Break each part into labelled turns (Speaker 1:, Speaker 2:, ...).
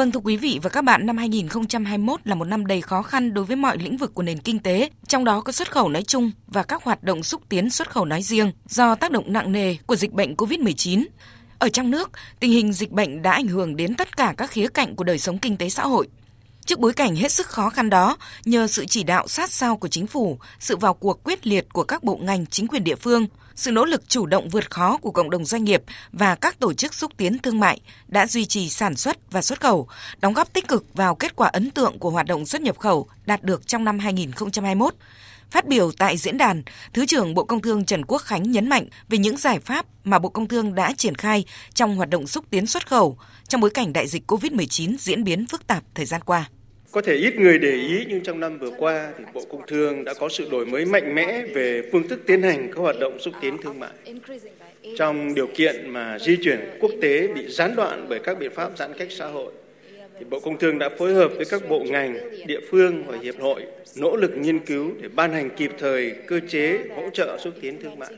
Speaker 1: Vâng thưa quý vị và các bạn, năm 2021 là một năm đầy khó khăn đối với mọi lĩnh vực của nền kinh tế, trong đó có xuất khẩu nói chung và các hoạt động xúc tiến xuất khẩu nói riêng do tác động nặng nề của dịch bệnh COVID-19. Ở trong nước, tình hình dịch bệnh đã ảnh hưởng đến tất cả các khía cạnh của đời sống kinh tế xã hội. Trước bối cảnh hết sức khó khăn đó, nhờ sự chỉ đạo sát sao của chính phủ, sự vào cuộc quyết liệt của các bộ ngành, chính quyền địa phương, sự nỗ lực chủ động vượt khó của cộng đồng doanh nghiệp và các tổ chức xúc tiến thương mại đã duy trì sản xuất và xuất khẩu, đóng góp tích cực vào kết quả ấn tượng của hoạt động xuất nhập khẩu đạt được trong năm 2021. Phát biểu tại diễn đàn, Thứ trưởng Bộ Công Thương Trần Quốc Khánh nhấn mạnh về những giải pháp mà Bộ Công Thương đã triển khai trong hoạt động xúc tiến xuất khẩu trong bối cảnh đại dịch COVID-19 diễn biến phức tạp thời gian qua.
Speaker 2: Có thể ít người để ý nhưng trong năm vừa qua thì Bộ Công Thương đã có sự đổi mới mạnh mẽ về phương thức tiến hành các hoạt động xúc tiến thương mại. Trong điều kiện mà di chuyển quốc tế bị gián đoạn bởi các biện pháp giãn cách xã hội, thì Bộ Công Thương đã phối hợp với các bộ ngành, địa phương và hiệp hội nỗ lực nghiên cứu để ban hành kịp thời cơ chế hỗ trợ xúc tiến thương mại,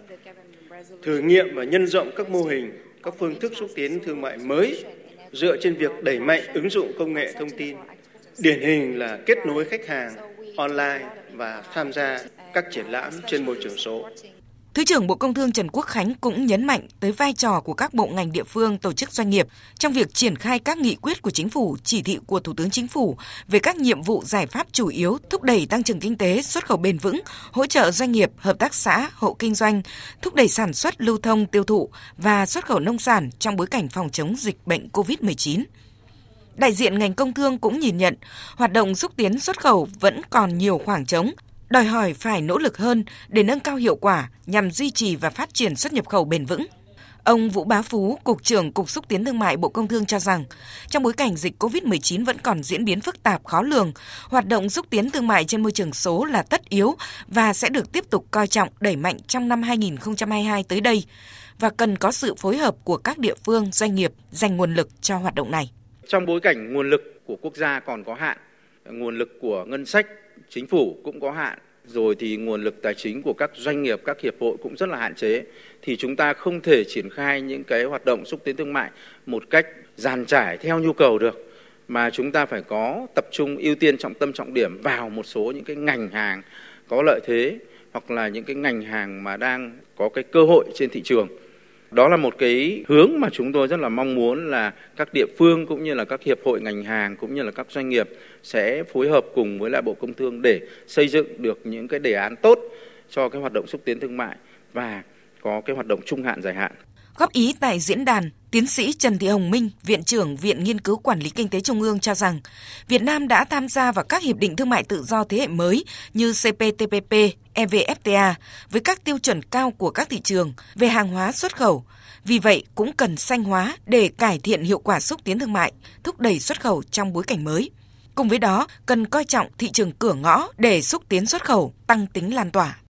Speaker 2: thử nghiệm và nhân rộng các mô hình, các phương thức xúc tiến thương mại mới dựa trên việc đẩy mạnh ứng dụng công nghệ thông tin điển hình là kết nối khách hàng online và tham gia các triển lãm trên môi trường số.
Speaker 1: Thứ trưởng Bộ Công Thương Trần Quốc Khánh cũng nhấn mạnh tới vai trò của các bộ ngành địa phương, tổ chức doanh nghiệp trong việc triển khai các nghị quyết của chính phủ, chỉ thị của Thủ tướng Chính phủ về các nhiệm vụ giải pháp chủ yếu thúc đẩy tăng trưởng kinh tế, xuất khẩu bền vững, hỗ trợ doanh nghiệp, hợp tác xã, hộ kinh doanh, thúc đẩy sản xuất, lưu thông, tiêu thụ và xuất khẩu nông sản trong bối cảnh phòng chống dịch bệnh COVID-19. Đại diện ngành công thương cũng nhìn nhận hoạt động xúc tiến xuất khẩu vẫn còn nhiều khoảng trống, đòi hỏi phải nỗ lực hơn để nâng cao hiệu quả nhằm duy trì và phát triển xuất nhập khẩu bền vững. Ông Vũ Bá Phú, Cục trưởng Cục Xúc tiến Thương mại Bộ Công Thương cho rằng, trong bối cảnh dịch COVID-19 vẫn còn diễn biến phức tạp khó lường, hoạt động xúc tiến thương mại trên môi trường số là tất yếu và sẽ được tiếp tục coi trọng đẩy mạnh trong năm 2022 tới đây và cần có sự phối hợp của các địa phương, doanh nghiệp dành nguồn lực cho hoạt động này.
Speaker 3: Trong bối cảnh nguồn lực của quốc gia còn có hạn, nguồn lực của ngân sách chính phủ cũng có hạn, rồi thì nguồn lực tài chính của các doanh nghiệp, các hiệp hội cũng rất là hạn chế thì chúng ta không thể triển khai những cái hoạt động xúc tiến thương mại một cách dàn trải theo nhu cầu được mà chúng ta phải có tập trung ưu tiên trọng tâm trọng điểm vào một số những cái ngành hàng có lợi thế hoặc là những cái ngành hàng mà đang có cái cơ hội trên thị trường đó là một cái hướng mà chúng tôi rất là mong muốn là các địa phương cũng như là các hiệp hội ngành hàng cũng như là các doanh nghiệp sẽ phối hợp cùng với lại Bộ Công Thương để xây dựng được những cái đề án tốt cho cái hoạt động xúc tiến thương mại và có cái hoạt động trung hạn dài hạn.
Speaker 1: Góp ý tại diễn đàn, tiến sĩ Trần Thị Hồng Minh, Viện trưởng Viện Nghiên cứu Quản lý Kinh tế Trung ương cho rằng Việt Nam đã tham gia vào các hiệp định thương mại tự do thế hệ mới như CPTPP, EVFTA với các tiêu chuẩn cao của các thị trường về hàng hóa xuất khẩu. Vì vậy cũng cần xanh hóa để cải thiện hiệu quả xúc tiến thương mại, thúc đẩy xuất khẩu trong bối cảnh mới. Cùng với đó, cần coi trọng thị trường cửa ngõ để xúc tiến xuất khẩu, tăng tính lan tỏa.